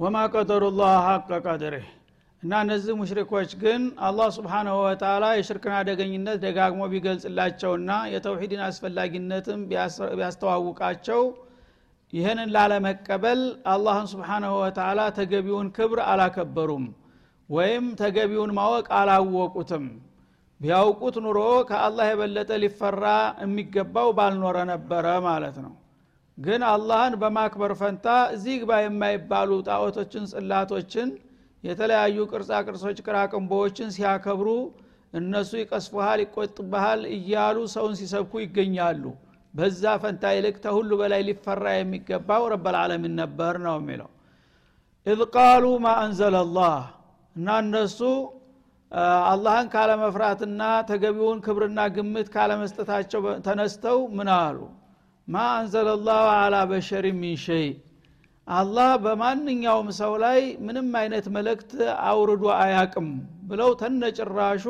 ወማ ቀደሩ ላህ ሐቀ ቀድሬህ እና እነዚህ ሙሽሪኮች ግን አላህ ስብሓናሁ ወተላ የሽርክን አደገኝነት ደጋግሞ ቢገልጽላቸውና የተውሂድን አስፈላጊነትም ቢያስተዋውቃቸው ይህንን ላለመቀበል አላህን ስብሓናሁ ወተላ ተገቢውን ክብር አላከበሩም ወይም ተገቢውን ማወቅ አላወቁትም። ቢያውቁት ኑሮ ከአላህ የበለጠ ሊፈራ የሚገባው ባልኖረ ነበረ ማለት ነው ግን አላህን በማክበር ፈንታ እዚህ ግባ የማይባሉ ጣዖቶችን ጽላቶችን የተለያዩ ቅርጻ ቅርጾች ቅራቅንቦዎችን ሲያከብሩ እነሱ ይቀስፉሃል ይቆጥብሃል እያሉ ሰውን ሲሰብኩ ይገኛሉ። በዛ ፈንታ ይልቅ ተሁሉ በላይ ሊፈራ የሚገባው رب العالمين ነበር ነው የሚለው። إذ قالوا ما أنزل الله እና እነሱ አላህን ካለመፍራትና ተገቢውን ክብርና ግምት ካለመስጠታቸው ተነስተው ምን አሉ ማ አንዘለ ላሁ አላ በሸሪ ሚን ሸይ። አላህ በማንኛውም ሰው ላይ ምንም አይነት መልእክት አውርዶ አያቅም ብለው ተነጭራሹ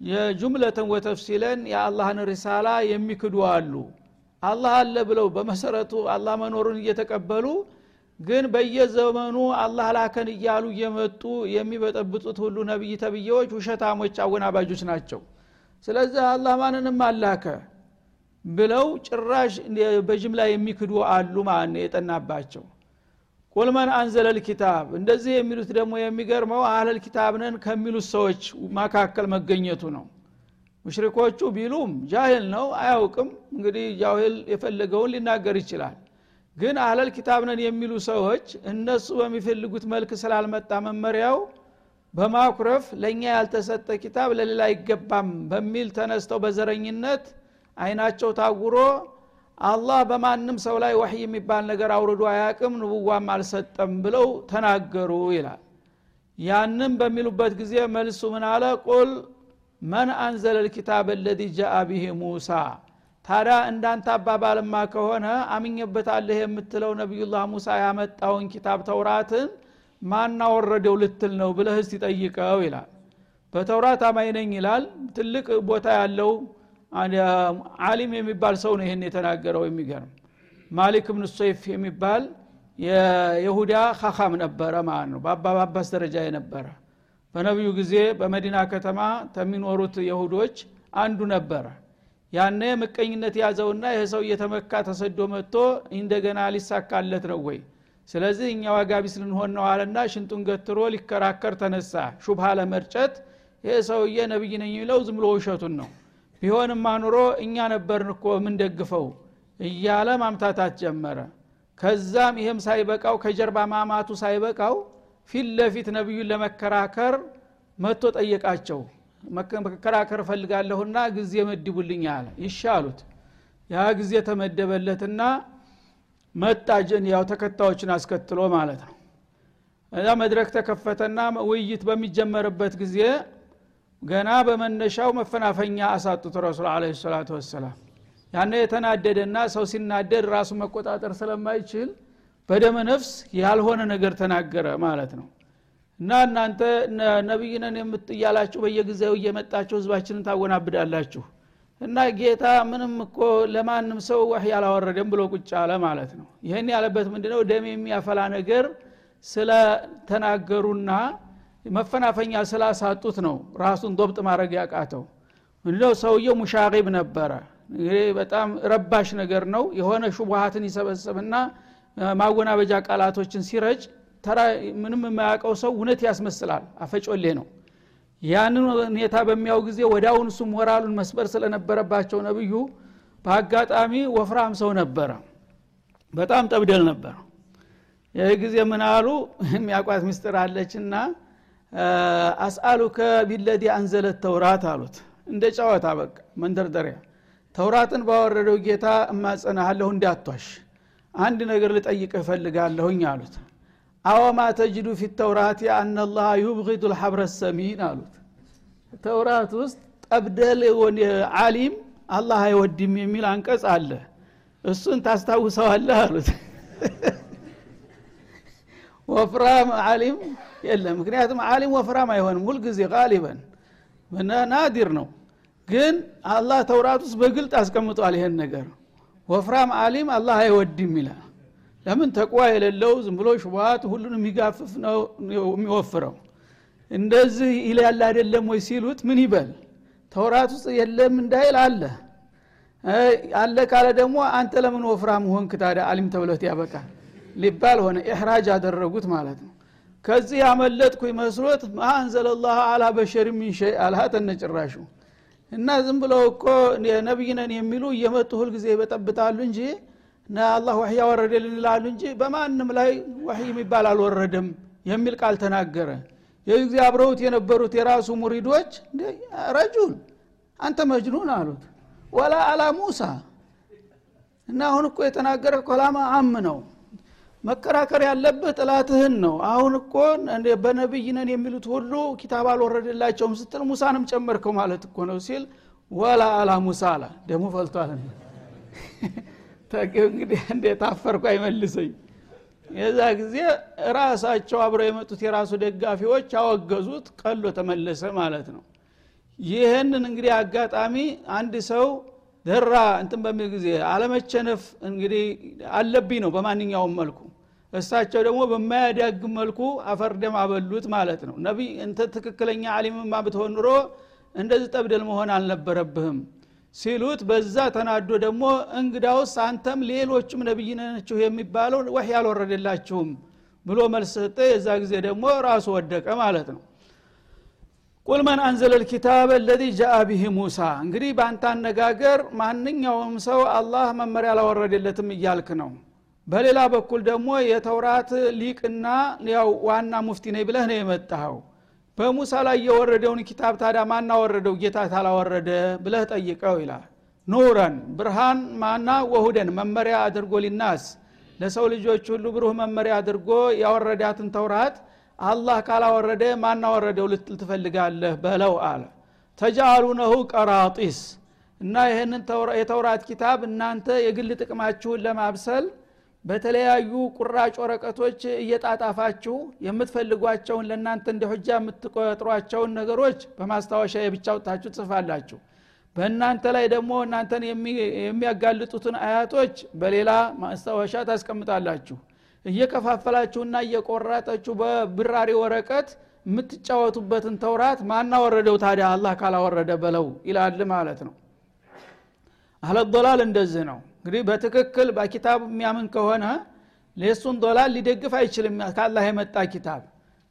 የጁምለትን ወተፍሲለን የአላህን ሪሳላ የሚክዱ አሉ። አላህ አለ ብለው በመሰረቱ አላህ መኖሩን እየተቀበሉ ግን በየዘመኑ አላህ ላከን እያሉ እየመጡ የሚበጠብጡት ሁሉ ነቢይ ተብዬዎች ውሸታሞች አወናባጆች ናቸው። ስለዚህ አላህ ማንንም አላከ ብለው ጭራሽ በጅምላ የሚክዱ አሉ ማለት የጠናባቸው። ቁልመን አንዘለል ኪታብ እንደዚህ የሚሉት ደግሞ የሚገርመው አህለል ኪታብ ነን ከሚሉት ሰዎች መካከል መገኘቱ ነው። ሙሽሪኮቹ ቢሉም ጃሂል ነው አያውቅም። እንግዲህ ጃሂል የፈለገውን ሊናገር ይችላል። ግን አህለል ኪታብ ነን የሚሉ ሰዎች እነሱ በሚፈልጉት መልክ ስላልመጣ መመሪያው በማኩረፍ ለእኛ ያልተሰጠ ኪታብ ለሌላ አይገባም በሚል ተነስተው በዘረኝነት አይናቸው ታጉሮ አላህ በማንም ሰው ላይ ወህይ የሚባል ነገር አውርዶ አያቅም ንቡዋም አልሰጠም ብለው ተናገሩ ይላል። ያንም በሚሉበት ጊዜ መልሱ ምን አለ? ቁል መን አንዘለ ልኪታብ አለዚ ጃአ ብህ ሙሳ። ታዲያ እንዳንተ አባባልማ ከሆነ አምኘበታለህ የምትለው ነቢዩላህ ሙሳ ያመጣውን ኪታብ ተውራትን ማናወረደው ልትል ነው ብለህ እስቲ ጠይቀው ይላል። በተውራት አማኝ ነኝ ይላል። ትልቅ ቦታ ያለው አሊም የሚባል ሰው ነው ይህን የተናገረው። የሚገርም ማሊክ ብን ሶይፍ የሚባል የይሁዳ ኻኻም ነበረ ማለት ነው። በአባባባስ ደረጃ የነበረ በነቢዩ ጊዜ በመዲና ከተማ ከሚኖሩት የሁዶች አንዱ ነበረ። ያነ ምቀኝነት ያዘውና ይህ ሰው እየተመካ ተሰዶ መጥቶ እንደገና ሊሳካለት ነው ወይ? ስለዚህ እኛ ዋጋ ቢስ ልንሆን ነው አለና ሽንጡን ገትሮ ሊከራከር ተነሳ። ሹብሃ ለመርጨት ይህ ሰውዬ ነቢይ ነኝ የሚለው ዝም ብሎ ውሸቱን ነው ቢሆንማ ኑሮ እኛ ነበርን እኮ የምንደግፈው እያለ ማምታታት ጀመረ። ከዛም ይህም ሳይበቃው ከጀርባ ማማቱ ሳይበቃው ፊት ለፊት ነቢዩን ለመከራከር መጥቶ ጠየቃቸው። መከራከር እፈልጋለሁና ጊዜ መድቡልኝ አለ። ይሻሉት ያ ጊዜ ተመደበለትና መጣጀን ያው ተከታዮችን አስከትሎ ማለት ነው። እዛ መድረክ ተከፈተና ውይይት በሚጀመርበት ጊዜ ገና በመነሻው መፈናፈኛ አሳጡት ረሱል አለ ሰላቱ ወሰላም። ያነ የተናደደና ሰው ሲናደድ ራሱ መቆጣጠር ስለማይችል በደመ ነፍስ ያልሆነ ነገር ተናገረ ማለት ነው። እና እናንተ ነቢይነን የምትያላችሁ በየጊዜው እየመጣችሁ ህዝባችንን ታወናብዳላችሁ። እና ጌታ ምንም እኮ ለማንም ሰው ወህ ያላወረደም ብሎ ቁጭ አለ ማለት ነው። ይህን ያለበት ምንድነው? ደም የሚያፈላ ነገር ስለተናገሩና መፈናፈኛ ስላሳጡት ነው ራሱን ዶብጥ ማድረግ ያቃተው። ምንድነው ሰውየው ሙሻቂብ ነበረ። እንግዲህ በጣም ረባሽ ነገር ነው። የሆነ ሹቡሃትን ይሰበስብና ማወናበጃ ቃላቶችን ሲረጭ ተራ ምንም የማያውቀው ሰው እውነት ያስመስላል። አፈጮሌ ነው። ያንን ሁኔታ በሚያው ጊዜ ወዳውን እሱ ሞራሉን መስበር ስለነበረባቸው ነብዩ በአጋጣሚ ወፍራም ሰው ነበረ። በጣም ጠብደል ነበር ይህ ጊዜ ምን አሉ? የሚያቋት ምስጢር አለችና አስአሉከ ቢለዲ አንዘለት ተውራት አሉት። እንደ ጨዋታ በቃ መንደርደሪያ። ተውራትን ባወረደው ጌታ እማጸናሃለሁ እንዳቷሽ አንድ ነገር ልጠይቅ እፈልጋለሁኝ አሉት። አወማ ተጅዱ ፊ ተውራት አናላህ ዩብغዱ ልሐብረ ሰሚን አሉት። ተውራት ውስጥ ጠብደል አሊም አላህ አይወድም የሚል አንቀጽ አለ። እሱን ታስታውሰዋለህ? አሉት ወፍራም አሊም የለም። ምክንያቱም አሊም ወፍራም አይሆንም ሁልጊዜ ጋሊበን። ናዲር ነው። ግን አላህ ተውራት ውስጥ በግልጥ አስቀምጧል ይሄን ነገር። ወፍራም አሊም አላህ አይወድም ይላል። ለምን? ተቋ የሌለው ዝም ብሎ ሽቡሃት ሁሉን የሚጋፍፍ ነው የሚወፍረው። እንደዚህ ይል ያለ አይደለም ወይ ሲሉት ምን ይበል? ተውራት ውስጥ የለም እንዳይል አለ። አለ ካለ ደግሞ አንተ ለምን ወፍራም ሆንክ ታዲያ? አሊም ተብለት ያበቃል ሊባል ሆነ። ኢሕራጅ አደረጉት ማለት ነው። ከዚህ ያመለጥኩ መስሎት ማአንዘለላሁ አላ በሸር ሚን ሸይ አልሃ ተነጭራሹ እና ዝም ብለው እኮ ነቢይ ነን የሚሉ እየመጡ ሁልጊዜ ይበጠብጣሉ እንጂ አላህ ወህይ ያወረደልን ይላሉ እንጂ በማንም ላይ ወህይ የሚባል አልወረደም የሚል ቃል ተናገረ። የዚህ ጊዜ አብረውት የነበሩት የራሱ ሙሪዶች ረጁል አንተ መጅኑን አሉት። ወላ አላ ሙሳ። እና አሁን እኮ የተናገረ ኮላማ አም ነው መከራከር ያለብህ ጥላትህን ነው። አሁን እኮ በነቢይ ነን የሚሉት ሁሉ ኪታብ አልወረደላቸውም ስትል ሙሳንም ጨመርከው ማለት እኮ ነው ሲል ወላ አላ ሙሳ አላ ደሞ ፈልቷል። እንግዲህ እንዴት አፈርኩ አይመልሰኝ። የዛ ጊዜ ራሳቸው አብረው የመጡት የራሱ ደጋፊዎች አወገዙት ቀሎ ተመለሰ ማለት ነው። ይህንን እንግዲህ አጋጣሚ አንድ ሰው ደራ እንትን በሚል ጊዜ አለመቸነፍ እንግዲህ አለብኝ ነው በማንኛውም መልኩ እሳቸው ደግሞ በማያዳግም መልኩ አፈርደም አበሉት ማለት ነው። ነቢይ እንተ ትክክለኛ አሊምማ ብትሆን ኑሮ እንደዚህ ጠብደል መሆን አልነበረብህም ሲሉት በዛ ተናዶ ደግሞ እንግዳውስ አንተም ሌሎችም ነቢይ የሚባለው ወህይ አልወረደላችሁም ብሎ መልስ ሰጠ። የዛ ጊዜ ደግሞ ራሱ ወደቀ ማለት ነው። ቁል መን አንዘለ ልኪታብ አለዚ ጃአ ብህ ሙሳ። እንግዲህ በአንተ አነጋገር ማንኛውም ሰው አላህ መመሪያ አላወረደለትም እያልክ ነው በሌላ በኩል ደግሞ የተውራት ሊቅና ያው ዋና ሙፍቲ ነኝ ብለህ ነው የመጣኸው። በሙሳ ላይ የወረደውን ኪታብ ታዲያ ማናወረደው ጌታ ታላወረደ ብለህ ጠይቀው ይላል። ኑረን ብርሃን ማና ወሁደን መመሪያ አድርጎ ሊናስ ለሰው ልጆች ሁሉ ብሩህ መመሪያ አድርጎ ያወረዳትን ተውራት አላህ ካላወረደ ማናወረደው ልትል ትፈልጋለህ? በለው አለ። ተጃአሉነሁ ቀራጢስ እና ይህንን የተውራት ኪታብ እናንተ የግል ጥቅማችሁን ለማብሰል በተለያዩ ቁራጭ ወረቀቶች እየጣጣፋችሁ የምትፈልጓቸውን ለእናንተ እንደ ሁጃ የምትቆጥሯቸውን ነገሮች በማስታወሻ የብቻ ወጥታችሁ ጽፋላችሁ በእናንተ ላይ ደግሞ እናንተን የሚያጋልጡትን አያቶች በሌላ ማስታወሻ ታስቀምጣላችሁ። እየከፋፈላችሁና እየቆራጠችሁ በብራሪ ወረቀት የምትጫወቱበትን ተውራት ማናወረደው ታዲያ? አላህ ካላወረደ በለው ይላል ማለት ነው። አህለ ዶላል እንደዚህ ነው እንግዲህ በትክክል በኪታብ የሚያምን ከሆነ ሌሱን ዶላል ሊደግፍ አይችልም ካላህ የመጣ ኪታብ።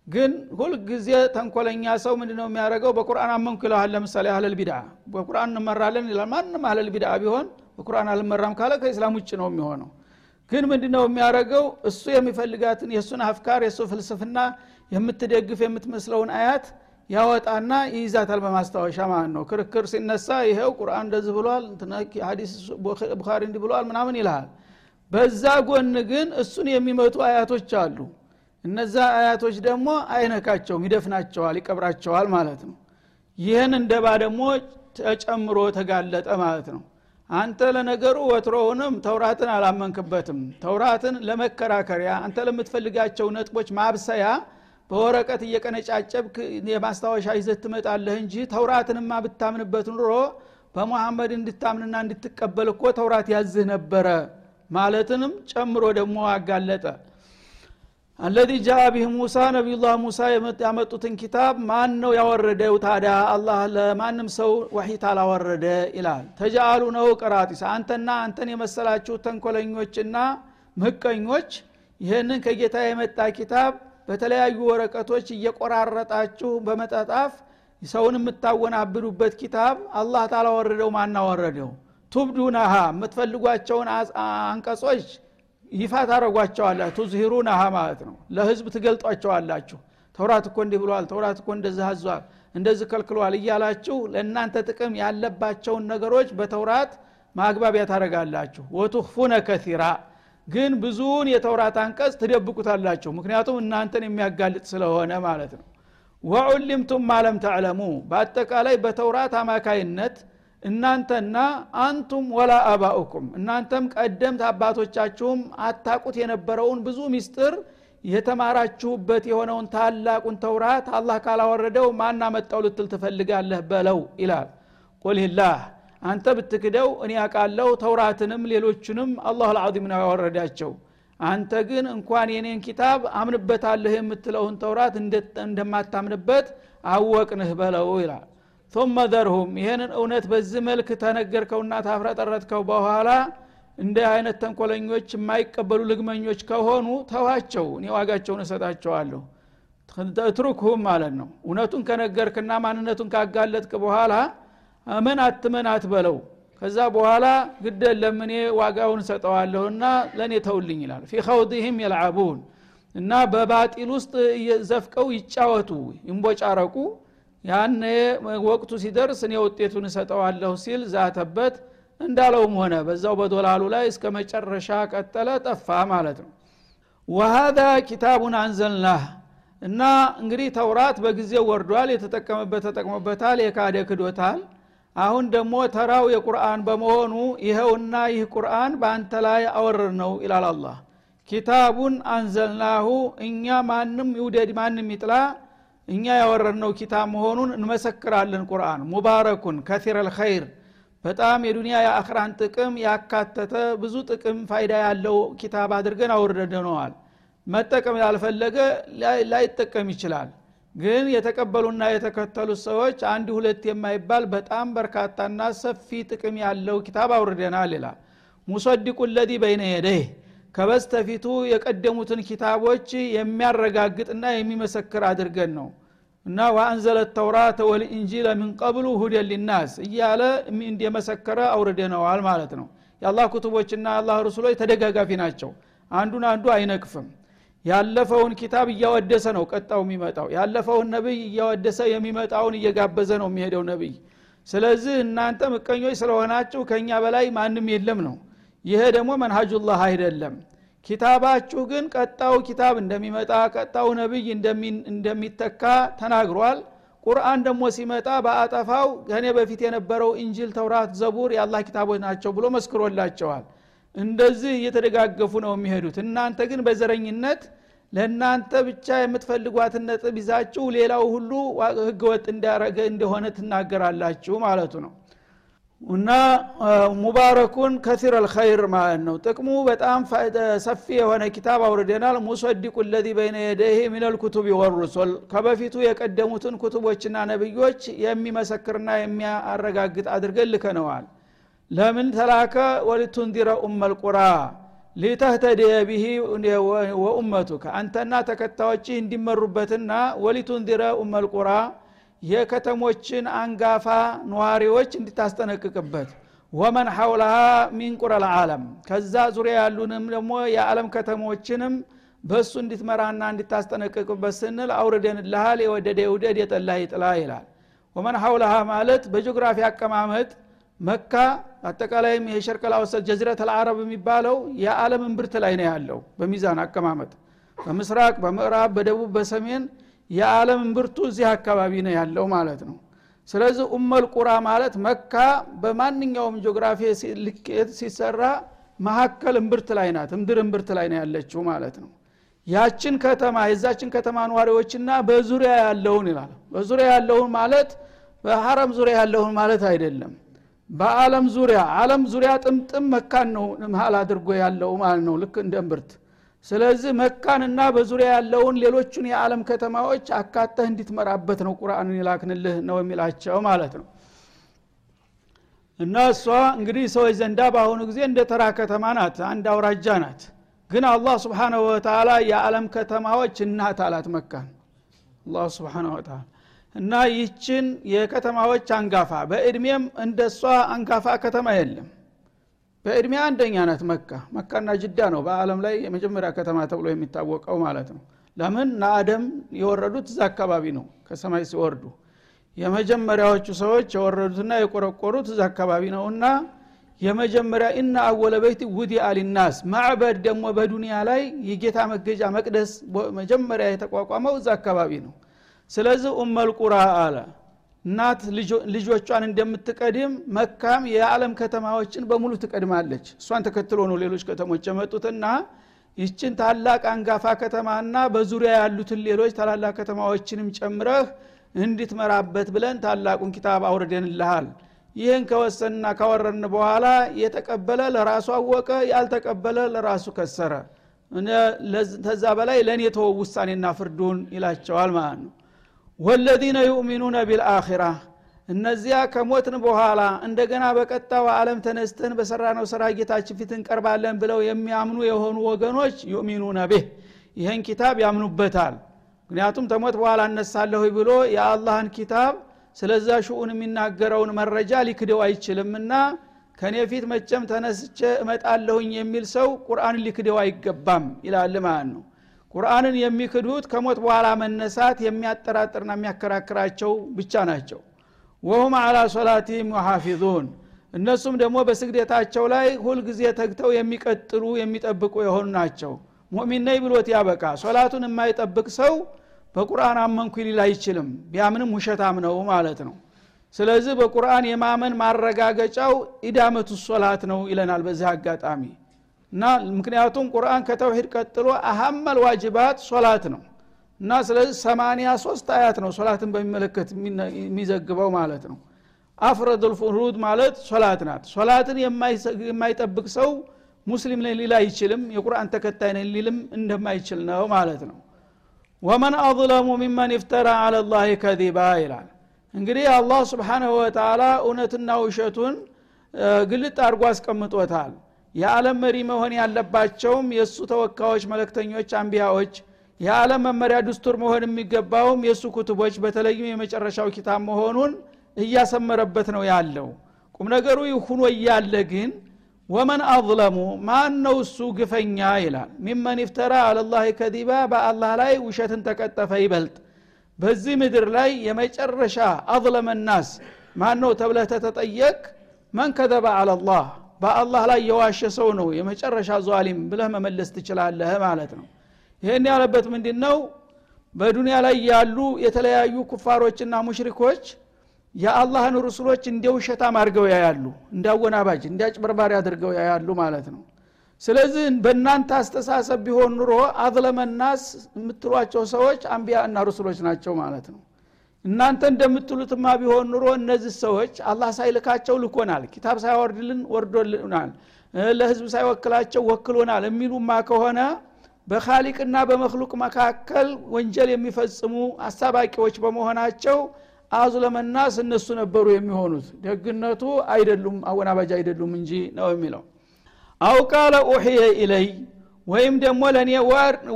ግን ሁልጊዜ ተንኮለኛ ሰው ምንድ ነው የሚያደርገው? በቁርአን አመንኩ ይለዋል። ለምሳሌ አህለል ቢድዓ በቁርአን እንመራለን ይላል። ማንም አህለል ቢድዓ ቢሆን በቁርአን አልመራም ካለ ከእስላም ውጭ ነው የሚሆነው። ግን ምንድ ነው የሚያደርገው? እሱ የሚፈልጋትን የእሱን አፍካር የእሱ ፍልስፍና የምትደግፍ የምትመስለውን አያት ያወጣና ይይዛታል በማስታወሻ ማለት ነው። ክርክር ሲነሳ ይሄው ቁርአን እንደዚህ ብሏል ሀዲስ ቡኻሪ እንዲህ ብሏል ምናምን ይልሃል። በዛ ጎን ግን እሱን የሚመቱ አያቶች አሉ። እነዛ አያቶች ደግሞ አይነካቸውም ይደፍናቸዋል ይቀብራቸዋል ማለት ነው። ይህን እንደባ ደግሞ ተጨምሮ ተጋለጠ ማለት ነው። አንተ ለነገሩ ወትሮውንም ተውራትን አላመንክበትም። ተውራትን ለመከራከሪያ አንተ ለምትፈልጋቸው ነጥቦች ማብሰያ በወረቀት እየቀነጫጨብክ የማስታወሻ ይዘት ትመጣለህ እንጂ ተውራትንማ ብታምንበት ኑሮ በሙሐመድ እንድታምንና እንድትቀበል እኮ ተውራት ያዝህ ነበረ ማለትንም ጨምሮ ደግሞ አጋለጠ። አለዚ ጃ ቢህ ሙሳ ነቢዩላህ ሙሳ ያመጡትን ኪታብ ማን ነው ያወረደው ታዲያ? አላህ ለማንም ሰው ወሒት አላወረደ ይላል። ተጃአሉ ነው ቀራጢስ። አንተና አንተን የመሰላችሁ ተንኮለኞችና ምቀኞች ይህንን ከጌታ የመጣ ኪታብ በተለያዩ ወረቀቶች እየቆራረጣችሁ በመጠጣፍ ሰውን የምታወናብዱበት ኪታብ አላህ ታላወረደው ማናወረደው ቱብዱናሃ የምትፈልጓቸውን አንቀጾች ይፋ ታረጓቸዋላችሁ ቱዝሂሩናሃ ማለት ነው። ለህዝብ ትገልጧቸዋላችሁ። ተውራት እኮ እንዲህ ብሏል ተውራት እኮ እንደዚህ አዟል እንደዚህ ከልክሏል እያላችሁ ለእናንተ ጥቅም ያለባቸውን ነገሮች በተውራት ማግባቢያ ታረጋላችሁ ወቱኽፉነ ከሲራ ግን ብዙውን የተውራት አንቀጽ ትደብቁታላችሁ። ምክንያቱም እናንተን የሚያጋልጥ ስለሆነ ማለት ነው። ወዑሊምቱም ማለም ተዕለሙ። በአጠቃላይ በተውራት አማካይነት እናንተና አንቱም ወላ አባኡኩም እናንተም ቀደምት አባቶቻችሁም አታቁት የነበረውን ብዙ ሚስጥር የተማራችሁበት የሆነውን ታላቁን ተውራት አላህ ካላወረደው ማና መጣው ልትል ትፈልጋለህ? በለው ይላል። ቁልላህ አንተ ብትክደው እኔ ያቃለው ተውራትንም ሌሎቹንም አላሁ ልዓዚም ነው ያወረዳቸው አንተ ግን እንኳን የኔን ኪታብ አምንበታለህ የምትለውን ተውራት እንደማታምንበት አወቅንህ በለው ይላል ثم ذرهم ይህንን እውነት በዚህ መልክ ተነገርከውና ታፍረጠረትከው በኋላ እንደ አይነት ተንኮለኞች የማይቀበሉ ልግመኞች ከሆኑ ተዋቸው እኔ ዋጋቸውን እሰጣቸዋለሁ ትሩክሁም ማለት ነው እውነቱን ከነገርክና ማንነቱን ካጋለጥክ በኋላ እመን አትመን አትበለው። ከዛ በኋላ ግደ ለምኔ ዋጋውን ሰጠዋለሁና ለእኔ ተውልኝ ይላል። ፊ ኸውድህም የልዓቡን እና በባጢል ውስጥ ዘፍቀው ይጫወቱ ይንቦጫረቁ። ያነ ወቅቱ ሲደርስ እኔ ውጤቱን እሰጠዋለሁ ሲል ዛተበት። እንዳለውም ሆነ በዛው በዶላሉ ላይ እስከ መጨረሻ ቀጠለ ጠፋ ማለት ነው። ወሃዛ ኪታቡን አንዘልናህ እና እንግዲህ ተውራት በጊዜው ወርዷል የተጠቀመበት ተጠቅሞበታል የካደ ክዶታል አሁን ደግሞ ተራው የቁርአን በመሆኑ ይኸውና ይህ ቁርአን በአንተ ላይ አወረር ነው ይላል አላህ። ኪታቡን አንዘልናሁ እኛ ማንም ይውደድ ማንም ይጥላ እኛ ያወረድነው ኪታብ መሆኑን እንመሰክራለን ቁርአን። ሙባረኩን ከሲር አልኸይር በጣም የዱንያ የአኽራን ጥቅም ያካተተ ብዙ ጥቅም ፋይዳ ያለው ኪታብ አድርገን አውርደነዋል መጠቀም ያልፈለገ ላይጠቀም ይችላል ግን የተቀበሉና የተከተሉት ሰዎች አንድ ሁለት የማይባል በጣም በርካታና ሰፊ ጥቅም ያለው ኪታብ አውርደናል ይላል። ሙሰዲቁ ለዚ በይነ የደህ ከበስተፊቱ የቀደሙትን ኪታቦች የሚያረጋግጥና የሚመሰክር አድርገን ነው። እና ወአንዘለ ተውራተ ወልኢንጂለ ምን ቀብሉ ሁደን ሊናስ እያለ እንደመሰከረ አውርደነዋል ማለት ነው። የአላህ ኩቱቦችና የአላህ ርሱሎች ተደጋጋፊ ናቸው። አንዱን አንዱ አይነቅፍም ያለፈውን ኪታብ እያወደሰ ነው ቀጣው የሚመጣው። ያለፈውን ነብይ እያወደሰ የሚመጣውን እየጋበዘ ነው የሚሄደው ነብይ ስለዚህ እናንተ ምቀኞች ስለሆናችሁ ከኛ በላይ ማንም የለም ነው። ይሄ ደግሞ መንሃጁላህ አይደለም። ኪታባችሁ ግን ቀጣው ኪታብ እንደሚመጣ ቀጣው ነብይ እንደሚተካ ተናግሯል። ቁርአን ደግሞ ሲመጣ በአጠፋው ከኔ በፊት የነበረው እንጅል ተውራት ዘቡር የአላህ ኪታቦች ናቸው ብሎ መስክሮላቸዋል እንደዚህ እየተደጋገፉ ነው የሚሄዱት። እናንተ ግን በዘረኝነት ለእናንተ ብቻ የምትፈልጓትን ነጥብ ይዛችሁ ሌላው ሁሉ ህገወጥ እንዳረገ እንደሆነ ትናገራላችሁ ማለቱ ነው። እና ሙባረኩን ከሲር አልኸይር ማለት ነው። ጥቅሙ በጣም ሰፊ የሆነ ኪታብ አውርደናል። ሙሰዲቁ ለዚ በይነ የደህ ሚነል ኩቱብ ወሩሶል ከበፊቱ የቀደሙትን ኩቱቦችና ነብዮች የሚመሰክርና የሚያረጋግጥ አድርገን ልከነዋል ለምን ተላከ? ወሊቱንዲረ ኡመልቁራ ሊተህተደየ ብሂ ወኡመቱከ። አንተና ተከታዮች እንዲመሩበትና ወሊቱንዲረ ኡመልቁራ የከተሞችን አንጋፋ ነዋሪዎች እንድታስጠነቅቅበት ወመን ሐውለሃ ሚን ቁረ ልዓለም ከዛ ዙሪያ ያሉንም ደግሞ የዓለም ከተሞችንም በእሱ እንድትመራና እንድታስጠነቅቅበት ስንል አውርደንልሃል የወደደ ውደድ የጠላ ይጥላ ይላል። ወመን ሐውለሃ ማለት በጂኦግራፊ አቀማመጥ መካ አጠቃላይም የሸርቀል አውሰት ጀዝረት አልዓረብ የሚባለው የዓለም እምብርት ላይ ነው ያለው በሚዛን አቀማመጥ። በምስራቅ በምዕራብ በደቡብ በሰሜን የዓለም እምብርቱ እዚህ አካባቢ ነው ያለው ማለት ነው። ስለዚህ ኡመል ቁራ ማለት መካ በማንኛውም ጂኦግራፊ ልኬት ሲሰራ መሀከል እምብርት ላይ ናት እምድር እምብርት ላይ ነው ያለችው ማለት ነው። ያችን ከተማ የዛችን ከተማ ነዋሪዎችና በዙሪያ ያለውን ይላል። በዙሪያ ያለውን ማለት በሀረም ዙሪያ ያለውን ማለት አይደለም በአለም ዙሪያ አለም ዙሪያ ጥምጥም መካን ነው መሀል አድርጎ ያለው ማለት ነው። ልክ እንደ ስለዚህ መካንና በዙሪያ ያለውን ሌሎቹን የዓለም ከተማዎች አካተህ እንዲትመራበት ነው ቁርአንን የላክንልህ ነው የሚላቸው ማለት ነው። እና እሷ እንግዲህ ሰዎች ዘንዳ በአሁኑ ጊዜ እንደ ተራ ከተማ ናት አንድ አውራጃ ናት። ግን አላህ ስብሓናሁ ወተላ የዓለም ከተማዎች እናት አላት መካን። አላህ ስብሓናሁ ወተላ እና ይችን የከተማዎች አንጋፋ በእድሜም እንደ እሷ አንጋፋ ከተማ የለም። በእድሜ አንደኛ ናት መካ። መካና ጅዳ ነው በአለም ላይ የመጀመሪያ ከተማ ተብሎ የሚታወቀው ማለት ነው። ለምን? ለአደም የወረዱት እዛ አካባቢ ነው ከሰማይ ሲወርዱ። የመጀመሪያዎቹ ሰዎች የወረዱትና የቆረቆሩት እዛ አካባቢ ነው እና የመጀመሪያ ኢና አወለ በይት ውዲ አሊናስ ማዕበድ ደግሞ በዱንያ ላይ የጌታ መገጃ መቅደስ መጀመሪያ የተቋቋመው እዛ አካባቢ ነው ስለዚህ ኡመል ቁራ አለ እናት ልጆቿን እንደምትቀድም መካም የዓለም ከተማዎችን በሙሉ ትቀድማለች። እሷን ተከትሎ ነው ሌሎች ከተሞች የመጡትና ይችን ታላቅ አንጋፋ ከተማና በዙሪያ ያሉትን ሌሎች ታላላቅ ከተማዎችንም ጨምረህ እንድትመራበት ብለን ታላቁን ኪታብ አውርደንልሃል። ይህን ከወሰንና ካወረን በኋላ የተቀበለ ለራሱ አወቀ ያልተቀበለ ለራሱ ከሰረ። ተዛ በላይ ለእኔ ተወው ውሳኔና ፍርዱን ይላቸዋል ማለት ነው ወለዚነ ዩእሚኑነ ቢልአኺራ። እነዚያ ከሞትን በኋላ እንደገና በቀጣው ዓለም ተነስተን በሰራነው ስራ ጌታችን ፊት እንቀርባለን ብለው የሚያምኑ የሆኑ ወገኖች ዩእሚኑነ ቤህ ይህን ኪታብ ያምኑበታል። ምክንያቱም ተሞት በኋላ እነሳለሁ ብሎ የአላህን ኪታብ ስለዛ ሽኡን የሚናገረውን መረጃ ሊክደው አይችልምና ከኔ ፊት መጨም ተነስቼ እመጣለሁኝ የሚል ሰው ቁርአንን ሊክደው አይገባም ይላል ማለት ነው ቁርአንን የሚክዱት ከሞት በኋላ መነሳት የሚያጠራጥርና የሚያከራክራቸው ብቻ ናቸው። ወሁም አላ ሶላቲህም ወሓፊዙን እነሱም ደግሞ በስግደታቸው ላይ ሁልጊዜ ተግተው የሚቀጥሉ የሚጠብቁ የሆኑ ናቸው። ሙእሚን ነኝ ብሎት ያበቃ። ሶላቱን የማይጠብቅ ሰው በቁርአን አመንኩ ሊል አይችልም። ቢያምንም ውሸታም ነው ማለት ነው። ስለዚህ በቁርአን የማመን ማረጋገጫው ኢዳመቱ ሶላት ነው ይለናል በዚህ አጋጣሚ እና ምክንያቱም ቁርአን ከተውሂድ ቀጥሎ አሀመል ዋጅባት ሶላት ነው። እና ስለዚህ ሰማኒያ ሶስት አያት ነው ሶላትን በሚመለከት የሚዘግበው ማለት ነው። አፍረድ ልፍሩድ ማለት ሶላት ናት። ሶላትን የማይጠብቅ ሰው ሙስሊም ነኝ ሊል አይችልም የቁርአን ተከታይ ነኝ ሊልም እንደማይችል ነው ማለት ነው። ወመን አظለሙ ሚመን ይፍተራ አላ ላህ ከዚባ ይላል። እንግዲህ አላህ ስብሓንሁ ወተላ እውነትና ውሸቱን ግልጥ አድርጎ አስቀምጦታል የዓለም መሪ መሆን ያለባቸውም የእሱ ተወካዮች መለክተኞች አንቢያዎች የዓለም መመሪያ ድስቱር መሆን የሚገባውም የእሱ ኩትቦች በተለይም የመጨረሻው ኪታብ መሆኑን እያሰመረበት ነው ያለው። ቁም ነገሩ ይሁኖ እያለ ግን ወመን አظለሙ ማን ነው እሱ ግፈኛ ይላል። ሚመን ይፍተራ አለላህ ከዲባ በአላህ ላይ ውሸትን ተቀጠፈ ይበልጥ። በዚህ ምድር ላይ የመጨረሻ አظለመ ናስ ማን ነው ተብለህ ተተጠየቅ መን ከዘበ አለላህ በአላህ ላይ የዋሸ ሰው ነው የመጨረሻ ዟሊም ብለህ መመለስ ትችላለህ ማለት ነው። ይህን ያለበት ምንድ ነው በዱንያ ላይ ያሉ የተለያዩ ኩፋሮችና ሙሽሪኮች የአላህን ሩሱሎች እንደ ውሸታም አድርገው ያያሉ እንዳወናባጅ እንዲያጭበርባሪ አድርገው ያያሉ ማለት ነው። ስለዚህ በእናንተ አስተሳሰብ ቢሆን ኑሮ አዝለመናስ የምትሏቸው ሰዎች አንቢያ እና ሩሱሎች ናቸው ማለት ነው እናንተ እንደምትሉትማ ቢሆን ኑሮ እነዚህ ሰዎች አላህ ሳይልካቸው ልኮናል ኪታብ ሳያወርድልን ወርዶልናል ለህዝብ ሳይወክላቸው ወክሎናል የሚሉማ ከሆነ በካሊቅና በመክሉቅ መካከል ወንጀል የሚፈጽሙ አሳባቂዎች በመሆናቸው አዙለመናስ እነሱ ነበሩ የሚሆኑት። ደግነቱ አይደሉም አወናባጅ አይደሉም እንጂ ነው የሚለው። አውቃለ ኡሕየ ኢለይ ወይም ደግሞ ለእኔ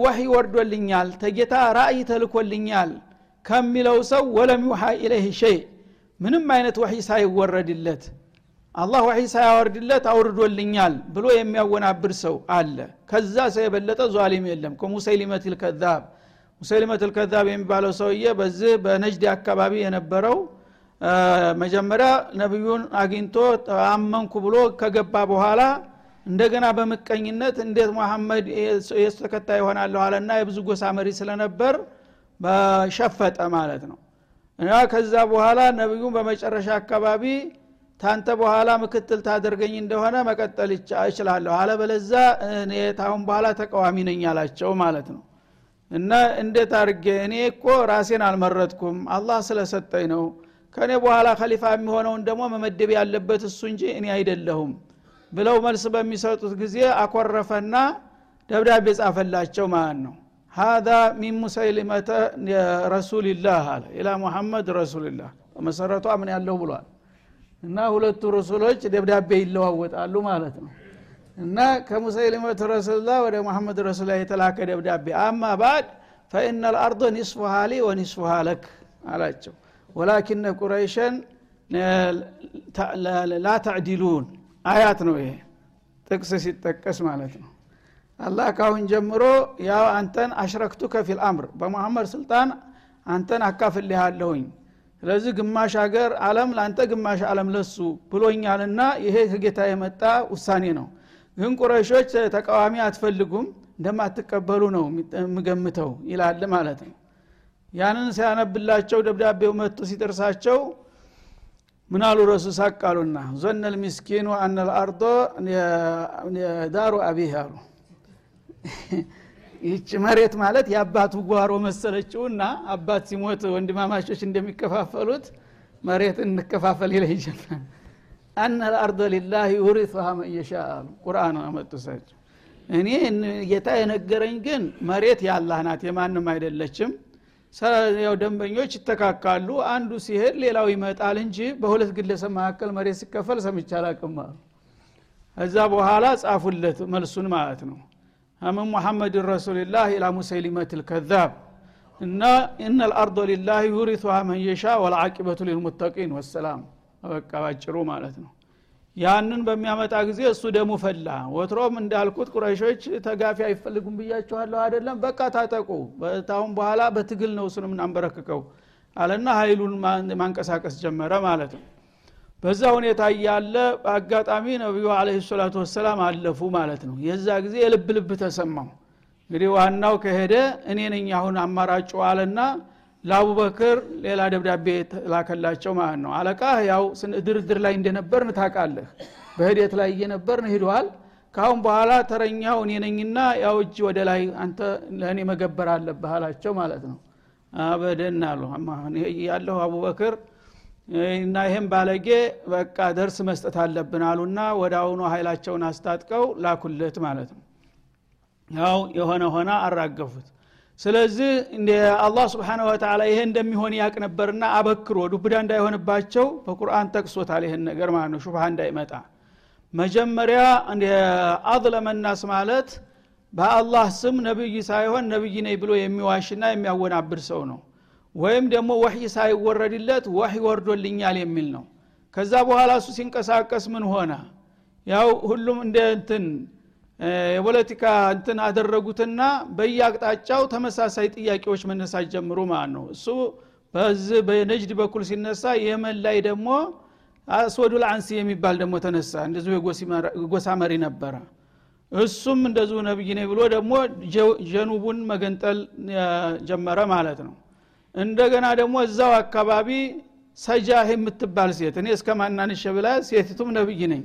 ወህይ ወርዶልኛል ተጌታ ራእይ ተልኮልኛል ከሚለው ሰው ወለም ዩሓ ኢለይህ ሸይ ምንም አይነት ወህይ ሳይወረድለት አላህ ወህይ ሳያወርድለት አውርዶልኛል ብሎ የሚያወናብር ሰው አለ። ከዛ ሰው የበለጠ ዟሊም የለም። ከሙሰይሊመት ልከዛብ ሙሰይሊመት ልከዛብ የሚባለው ሰውዬ በዚህ በነጅድ አካባቢ የነበረው መጀመሪያ ነቢዩን አግኝቶ አመንኩ ብሎ ከገባ በኋላ እንደገና በምቀኝነት እንዴት መሐመድ የሱ ተከታይ ይሆናለሁ አለና የብዙ ጎሳ መሪ ስለነበር በሸፈጠ ማለት ነው። እና ከዛ በኋላ ነቢዩን በመጨረሻ አካባቢ ታንተ በኋላ ምክትል ታደርገኝ እንደሆነ መቀጠል እችላለሁ። አለበለዛ ታሁን በኋላ ተቃዋሚ ነኝ አላቸው ማለት ነው። እና እንዴት አድርጌ እኔ እኮ ራሴን አልመረጥኩም አላህ ስለሰጠኝ ነው። ከእኔ በኋላ ከሊፋ የሚሆነውን ደግሞ መመደብ ያለበት እሱ እንጂ እኔ አይደለሁም ብለው መልስ በሚሰጡት ጊዜ አኮረፈና ደብዳቤ ጻፈላቸው ማለት ነው ሀዛ ሚን ሙሰይሊመተ ረሱልላህ አለ። ኢላ ሙሐመድ ረሱልላህ በመሰረቷ ምን ያለው ብሏል። እና ሁለቱ ረሱሎች ደብዳቤ ይለዋወጣሉ ማለት ነው። እና ከሙሰይሊመት ረሱልላህ ወደ ሙሐመድ ረሱላ የተላከ ደብዳቤ። አማ ባድ ፈኢነ ልአርض ኒስፉሃ ሊ ወኒስፉሃ ለክ አላቸው። ወላኪነ ቁረይሸን ላ ተዕዲሉን። አያት ነው ይሄ። ጥቅስ ሲጠቀስ ማለት ነው አላህ ካሁን ጀምሮ ያው አንተን አሽረክቱ ከፊል አምር በመሐመድ ስልጣን አንተን አካፍልሃለሁኝ። ስለዚህ ግማሽ ሀገር አለም ለአንተ ግማሽ አለም ለሱ ብሎኛልና ይሄ ከጌታ የመጣ ውሳኔ ነው። ግን ቁረሾች ተቃዋሚ አትፈልጉም እንደማትቀበሉ ነው የምገምተው ይላል ማለት ነው። ያንን ሲያነብላቸው ደብዳቤው መጥቶ ሲደርሳቸው ምን አሉ? ረሱ ሳቃሉና ዞነ ልሚስኪኑ አነ ልአርዶ ዳሩ አቢህ አሉ ይህች መሬት ማለት የአባቱ ጓሮ መሰለችውና አባት ሲሞት ወንድማማቾች እንደሚከፋፈሉት መሬት እንከፋፈል ይለ ይጀምራል አነ ልአርዶ ሊላህ ዩሪثሃ መን የሻ አሉ። ቁርአን አመጡ ሳቸው እኔ ጌታ የነገረኝ ግን መሬት ያላህ ናት የማንም አይደለችም። ያው ደንበኞች ይተካካሉ። አንዱ ሲሄድ ሌላው ይመጣል እንጂ በሁለት ግለሰብ መካከል መሬት ሲከፈል ሰምቼ አላቅም አሉ። እዛ በኋላ ጻፉለት መልሱን ማለት ነው አምን ሙሐመድን ረሱልላህ ኢላ ሙሰይሊመት ልከዛብ እና እነ ልአርዶ ሊላህ ዩሪቱሃ መን የሻ ወልዓቂበቱ ወሰላም በቃ ባጭሩ ማለት ነው። ያንን በሚያመጣ ጊዜ እሱ ደሙ ፈላ። ወትሮም እንዳልኩት ቁረይሾች ተጋፊ አይፈልጉም ብያችኋለሁ አይደለም? በቃ ታጠቁ። በታሁን በኋላ በትግል ነው እሱን የምናንበረክከው አለና ሀይሉን ማንቀሳቀስ ጀመረ ማለት ነው በዛ ሁኔታ እያለ በአጋጣሚ ነቢዩ አለ ሰላቱ ወሰላም አለፉ ማለት ነው። የዛ ጊዜ የልብ ልብ ተሰማው። እንግዲህ ዋናው ከሄደ እኔ ነኝ አሁን አማራጩ አለና ለአቡበክር ሌላ ደብዳቤ ላከላቸው ማለት ነው። አለቃ ያው ድርድር ላይ እንደነበርን ታቃለህ በሂደት ላይ እየነበርን ሂደዋል። ካሁን በኋላ ተረኛው እኔ ነኝና ያው እጅ ወደ ላይ አንተ ለእኔ መገበር አለብህ አላቸው ማለት ነው። አበደን አሉ። ያለሁ አቡበክር እና ይህም ባለጌ በቃ ደርስ መስጠት አለብን አሉና ወደ አሁኑ ኃይላቸውን አስታጥቀው ላኩለት ማለት ነው። ያው የሆነ ሆና አራገፉት። ስለዚህ አላህ ስብሓን ወተላ ይሄ እንደሚሆን ያቅ ነበርና አበክሮ ዱብዳ እንዳይሆንባቸው በቁርአን ጠቅሶታል ይህን ነገር ማለት ነው። ሹብሃ እንዳይመጣ መጀመሪያ አዝለመናስ ማለት በአላህ ስም ነብይ ሳይሆን ነብይ ነኝ ብሎ የሚዋሽና የሚያወናብድ ሰው ነው ወይም ደግሞ ወህይ ሳይወረድለት ወህይ ወርዶልኛል የሚል ነው። ከዛ በኋላ እሱ ሲንቀሳቀስ ምን ሆነ? ያው ሁሉም እንደ እንትን የፖለቲካ እንትን አደረጉትና በየአቅጣጫው ተመሳሳይ ጥያቄዎች መነሳት ጀምሩ ማለት ነው። እሱ በዚህ በነጅድ በኩል ሲነሳ የመን ላይ ደግሞ አስወዱል አንሲ የሚባል ደግሞ ተነሳ። እንደዚሁ የጎሳ መሪ ነበረ። እሱም እንደዚሁ ነብይ ነኝ ብሎ ደግሞ ጀኑቡን መገንጠል ጀመረ ማለት ነው እንደገና ደግሞ እዛው አካባቢ ሰጃህ የምትባል ሴት እኔ እስከ ማናንሸ ብላ ሴቲቱም ነብይ ነኝ።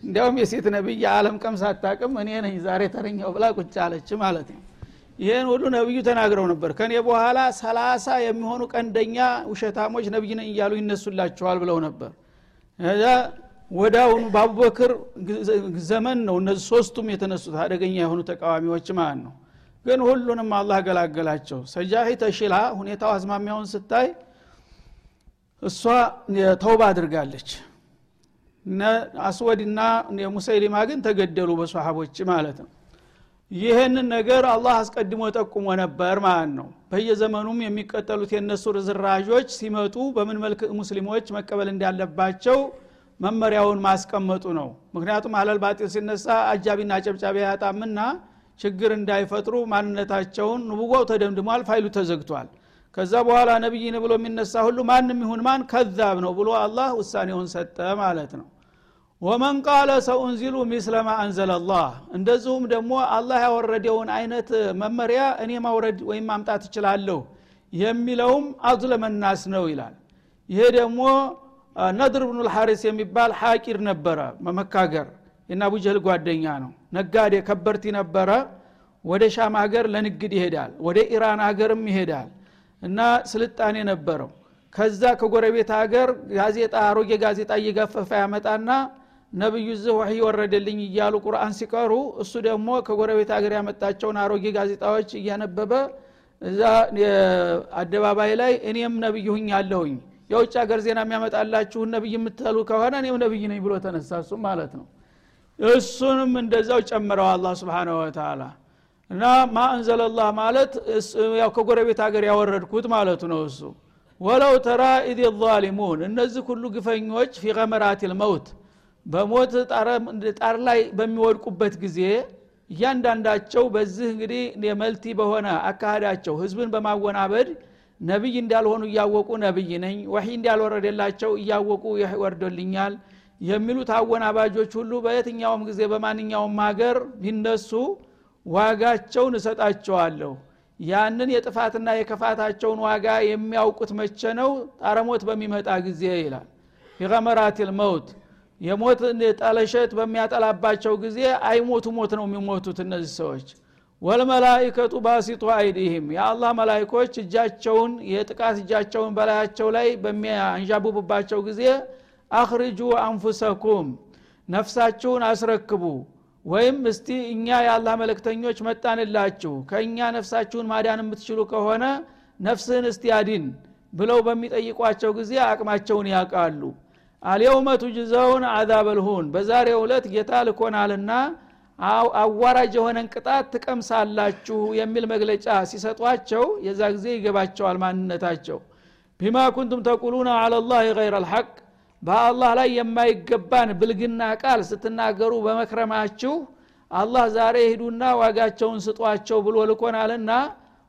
እንዲያውም የሴት ነብይ የዓለም ቀምስ አታቅም እኔ ነኝ ዛሬ ተረኛው ብላ ቁጭ አለች ማለት ነው። ይህን ሁሉ ነብዩ ተናግረው ነበር። ከኔ በኋላ ሰላሳ የሚሆኑ ቀንደኛ ውሸታሞች ነብይ ነኝ እያሉ ይነሱላቸዋል ብለው ነበር። ወዳውኑ በአቡበክር ዘመን ነው እነዚህ ሶስቱም የተነሱት አደገኛ የሆኑ ተቃዋሚዎች ማለት ነው ግን ሁሉንም አላህ ገላገላቸው። ሰጃሂ ተሽላ ሁኔታው አዝማሚያውን ስታይ እሷ ተውባ አድርጋለች። አስወድና ሙሰይሊማ ግን ተገደሉ በሰሃቦች ማለት ነው። ይህንን ነገር አላህ አስቀድሞ ጠቁሞ ነበር ማለት ነው። በየዘመኑም የሚቀጠሉት የእነሱ ርዝራዦች ሲመጡ በምን መልክ ሙስሊሞች መቀበል እንዳለባቸው መመሪያውን ማስቀመጡ ነው። ምክንያቱም አለል ሲነሳ አጃቢና ጨብጫቢ ያጣምና ችግር እንዳይፈጥሩ ማንነታቸውን ንቡዋው ተደምድሟል ፋይሉ ተዘግቷል። ከዛ በኋላ ነቢይን ብሎ የሚነሳ ሁሉ ማንም ይሁን ማን ከዛብ ነው ብሎ አላህ ውሳኔውን ሰጠ ማለት ነው። ወመን ቃለ ሰኡንዚሉ ሚስለማ አንዘለላህ። እንደዚሁም ደግሞ አላህ ያወረደውን አይነት መመሪያ እኔ ማውረድ ወይም ማምጣት እችላለሁ የሚለውም አዝለመናስ ነው ይላል። ይሄ ደግሞ ነድር ብኑ ልሐሪስ የሚባል ሐቂር ነበረ መመካገር የናቡጀህል ጓደኛ ነው። ነጋዴ ከበርቲ ነበረ። ወደ ሻም ሀገር ለንግድ ይሄዳል። ወደ ኢራን ሀገርም ይሄዳል እና ስልጣኔ ነበረው። ከዛ ከጎረቤት ሀገር ጋዜጣ አሮጌ ጋዜጣ እየገፈፈ ያመጣና ነብዩ ዝህ ወህይ ወረደልኝ እያሉ ቁርአን ሲቀሩ እሱ ደግሞ ከጎረቤት ሀገር ያመጣቸውን አሮጌ ጋዜጣዎች እያነበበ እዛ አደባባይ ላይ እኔም ነብይ ሁኝ ያለሁኝ የውጭ ሀገር ዜና የሚያመጣላችሁን ነብይ የምትሉ ከሆነ እኔም ነብይ ነኝ ብሎ ተነሳ ማለት ነው እሱንም እንደዛው ጨምረው አላ ስብን ወተላ እና ማ አንዘለላህ ማለት ያው ከጎረቤት ሀገር ያወረድኩት ማለቱ ነው እሱ። ወለው ተራ ኢድ ዛሊሙን እነዚህ ሁሉ ግፈኞች ፊ ገመራት ልመውት በሞት ጣር ላይ በሚወድቁበት ጊዜ እያንዳንዳቸው በዚህ እንግዲህ የመልቲ በሆነ አካሃዳቸው ህዝብን በማወናበድ ነቢይ እንዳልሆኑ እያወቁ ነቢይ ነኝ ወሒ እንዳልወረደላቸው እያወቁ ወርዶልኛል የሚሉት አወናባጆች ሁሉ በየትኛውም ጊዜ በማንኛውም ሀገር ቢነሱ ዋጋቸውን እሰጣቸዋለሁ። ያንን የጥፋትና የከፋታቸውን ዋጋ የሚያውቁት መቼ ነው? ጣረሞት በሚመጣ ጊዜ ይላል። የቀመራት ልመውት የሞት ጠለሸት በሚያጠላባቸው ጊዜ አይሞቱ ሞት ነው የሚሞቱት እነዚህ ሰዎች። ወልመላይከቱ ባሲጡ አይዲህም። የአላህ መላይኮች እጃቸውን የጥቃት እጃቸውን በላያቸው ላይ በሚያንዣብቡባቸው ጊዜ አክርጁ አንፉሰኩም ነፍሳችሁን አስረክቡ። ወይም እስቲ እኛ የአላህ መለክተኞች መጣንላችሁ ከእኛ ነፍሳችሁን ማዳን የምትችሉ ከሆነ ነፍስህን እስቲ አዲን ብለው በሚጠይቋቸው ጊዜ አቅማቸውን ያውቃሉ። አልየውመ ቱጅዘውን አዛበልሁን በዛሬው ዕለት ጌታ ልኮናልና አዋራጅ የሆነን ቅጣት ትቀምሳላችሁ የሚል መግለጫ ሲሰጧቸው የዛ ጊዜ ይገባቸዋል ማንነታቸው። ቢማ ኩንቱም ተቁሉነ አላላህ ገይረ አልሐቅ በአላህ ላይ የማይገባን ብልግና ቃል ስትናገሩ በመክረማችሁ አላህ ዛሬ ሂዱና ዋጋቸውን ስጧቸው ብሎ ልኮናልና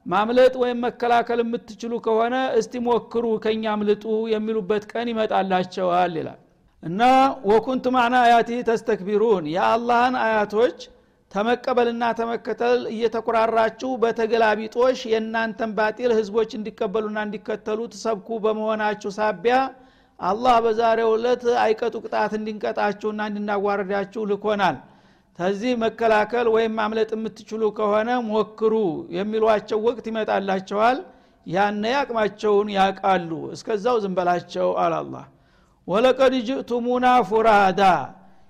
ማምለጥ ወይም መከላከል የምትችሉ ከሆነ እስቲ ሞክሩ ከኛ አምልጡ የሚሉበት ቀን ይመጣላቸዋል ይላል። እና ወኩንቱም አና አያቲ ተስተክቢሩን የአላህን አያቶች ተመቀበልና ተመከተል እየተኩራራችሁ በተገላቢጦሽ የእናንተን ባጢል ህዝቦች እንዲቀበሉና እንዲከተሉ ትሰብኩ በመሆናችሁ ሳቢያ አላህ በዛሬው ዕለት አይቀጡ ቅጣት እንዲንቀጣችሁና እንዲናዋረዳችሁ ልኮናል። ከዚህ መከላከል ወይም ማምለጥ የምትችሉ ከሆነ ሞክሩ የሚሏቸው ወቅት ይመጣላቸዋል። ያነ አቅማቸውን ያቃሉ። እስከዛው ዝንበላቸው አላላህ ወለቀድ ጅእቱሙና ፉራዳ።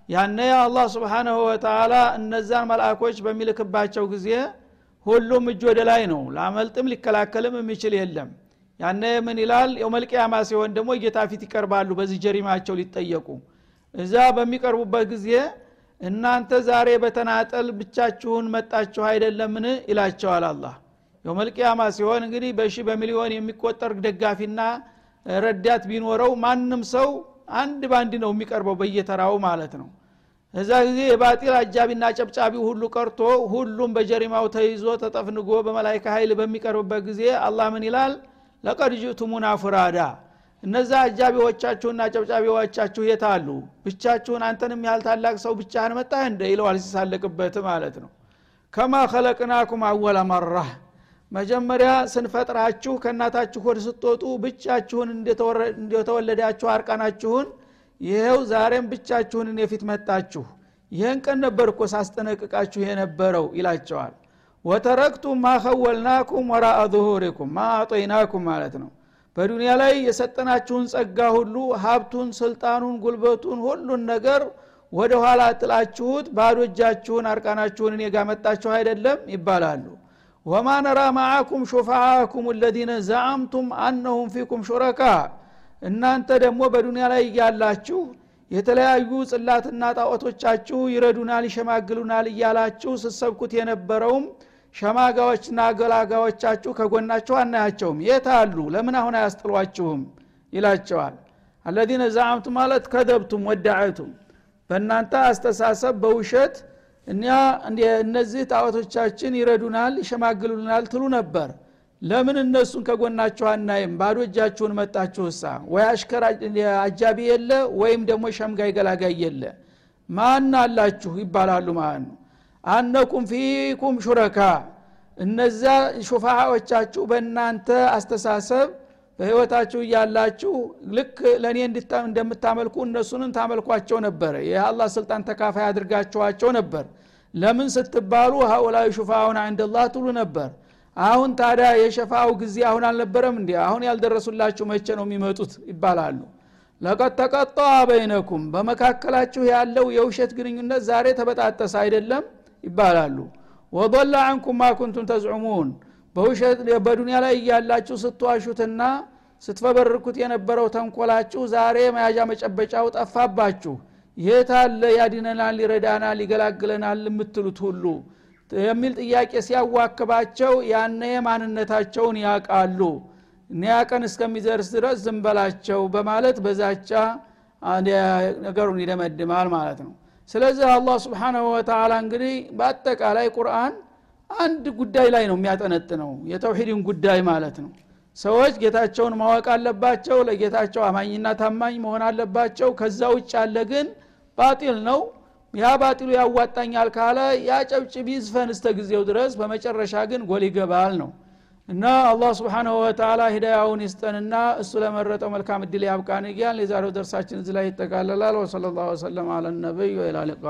ያነ አላህ ስብሓናሁ ወተላ እነዛን መልአኮች በሚልክባቸው ጊዜ ሁሉም እጅ ወደ ላይ ነው። ላመልጥም ሊከላከልም የሚችል የለም ያነ ምን ይላል? የውመልቅያማ ሲሆን ደግሞ ጌታ ፊት ይቀርባሉ በዚህ ጀሪማቸው ሊጠየቁ። እዛ በሚቀርቡበት ጊዜ እናንተ ዛሬ በተናጠል ብቻችሁን መጣችሁ አይደለምን? ይላቸዋል አላህ። የውመልቅያማ ሲሆን እንግዲህ በሺ በሚሊዮን የሚቆጠር ደጋፊና ረዳት ቢኖረው ማንም ሰው አንድ ባንድ ነው የሚቀርበው በየተራው ማለት ነው። እዛ ጊዜ የባጢል አጃቢና ጨብጫቢ ሁሉ ቀርቶ ሁሉም በጀሪማው ተይዞ ተጠፍንጎ በመላይካ ኃይል በሚቀርብበት ጊዜ አላህ ምን ይላል ለቀድ ጅእቱሙና ፍራዳ እነዛ አጃቢዎቻችሁና ጨብጫቢዎቻችሁ የት አሉ? ብቻችሁን አንተንም ያህል ታላቅ ሰው ብቻህን መጣህ እንደ ይለዋል ሲሳለቅበት ማለት ነው። ከማ ከለቅናኩም አወለ መራህ መጀመሪያ ስንፈጥራችሁ ከእናታችሁ ወደ ስትወጡ ብቻችሁን እንደተወለዳችሁ አርቃናችሁን ይኸው ዛሬም ብቻችሁን እኔ ፊት መጣችሁ። ይህን ቀን ነበር እኮ ሳስጠነቅቃችሁ የነበረው ይላቸዋል ወተረክቱም ማ ኸወልናኩም ወራአ ظሁሪኩም ማ አጦይናኩም ማለት ነው። በዱንያ ላይ የሰጠናችሁን ጸጋ ሁሉ ሀብቱን ስልጣኑን ጉልበቱን ሁሉን ነገር ወደ ኋላ ጥላችሁት ባዶ እጃችሁን አርቃናችሁን እኔ ጋ መጣችሁ አይደለም ይባላሉ። ወማ ነራ ማዓኩም ሹፋአኩም ለዚነ ዘአምቱም አነሁም ፊኩም ሹረካ። እናንተ ደግሞ በዱንያ ላይ እያላችሁ የተለያዩ ጽላትና ጣዖቶቻችሁ ይረዱናል ይሸማግሉናል እያላችሁ ስሰብኩት የነበረውም ሸማጋዎችና አገላጋዎቻችሁ ከጎናችሁ አናያቸውም። የት አሉ? ለምን አሁን አያስጥሏችሁም? ይላቸዋል። አለዚነ ዛአምቱ ማለት ከደብቱም ወዳዕቱም። በእናንተ አስተሳሰብ በውሸት እኛ እነዚህ ጣዖቶቻችን ይረዱናል ይሸማግሉናል ትሉ ነበር። ለምን እነሱን ከጎናችሁ አናይም? ባዶ እጃችሁን መጣችሁሳ? ወይ አሽከር አጃቢ የለ ወይም ደግሞ ሸምጋይ ገላጋይ የለ? ማን አላችሁ ይባላሉ ማለት ነው አነኩም ፊኩም ሹረካ። እነዛ ሹፋዎቻችሁ በእናንተ አስተሳሰብ በህይወታችሁ እያላችሁ ልክ ለእኔ እንደምታመልኩ እነሱንም ታመልኳቸው ነበር። የአላህ ስልጣን ተካፋይ አድርጋችኋቸው ነበር። ለምን ስትባሉ ሀኡላዊ ሹፋውን አንደላህ ትሉ ነበር። አሁን ታዲያ የሸፋው ጊዜ አሁን አልነበረም እንዲ አሁን ያልደረሱላችሁ መቼ ነው የሚመጡት ይባላሉ። ለቀድ ተቀጣ በይነኩም። በመካከላችሁ ያለው የውሸት ግንኙነት ዛሬ ተበጣጠሰ አይደለም ይባላሉ። ወضለ አንኩም ማ ኩንቱም ተዝዑሙን። በውሸት በዱንያ ላይ እያላችሁ ስትዋሹትና ስትፈበርኩት የነበረው ተንኮላችሁ ዛሬ መያዣ መጨበጫው ጠፋባችሁ። የት አለ ያድነናል ሊረዳናል ሊገላግለናል የምትሉት ሁሉ? የሚል ጥያቄ ሲያዋክባቸው ያነ ማንነታቸውን ያቃሉ እኒያ ቀን እስከሚደርስ ድረስ ዝንበላቸው በማለት በዛቻ ነገሩን ይደመድማል ማለት ነው ስለዚህ አላህ ስብሓናሁ ወተላ እንግዲህ በአጠቃላይ ቁርአን አንድ ጉዳይ ላይ ነው የሚያጠነጥነው። የተውሂድን ጉዳይ ማለት ነው። ሰዎች ጌታቸውን ማወቅ አለባቸው ለጌታቸው አማኝና ታማኝ መሆን አለባቸው። ከዛ ውጭ ያለ ግን ባጢል ነው። ያ ባጢሉ ያዋጣኛል ካለ ያጨብጭብ ይዝፈን እስተ ጊዜው ድረስ። በመጨረሻ ግን ጎል ይገባል ነው እና አላህ ስብሓንሁ ወተላ ሂዳያውን ይስጠንና እሱ ለመረጠው መልካም እድል ያብቃን እያል የዛሬው ደርሳችን እዚህ ላይ ይጠቃለላል። ወሰለ ላሁ ወሰለም አለ ነቢይ ወላ ሊቃ